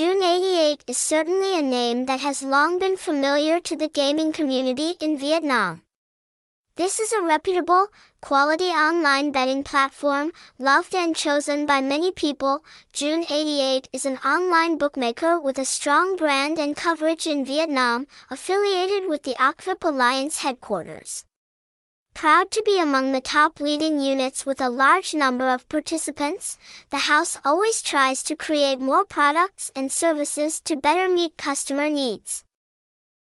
Jun88 is certainly a name that has long been familiar to the gaming community in Vietnam. This is a reputable, quality online betting platform, loved and chosen by many people. Jun88 is an online bookmaker with a strong brand and coverage in Vietnam, affiliated with the OKVIP Alliance headquarters. Proud to be among the top leading units with a large number of participants, the house always tries to create more products and services to better meet customer needs.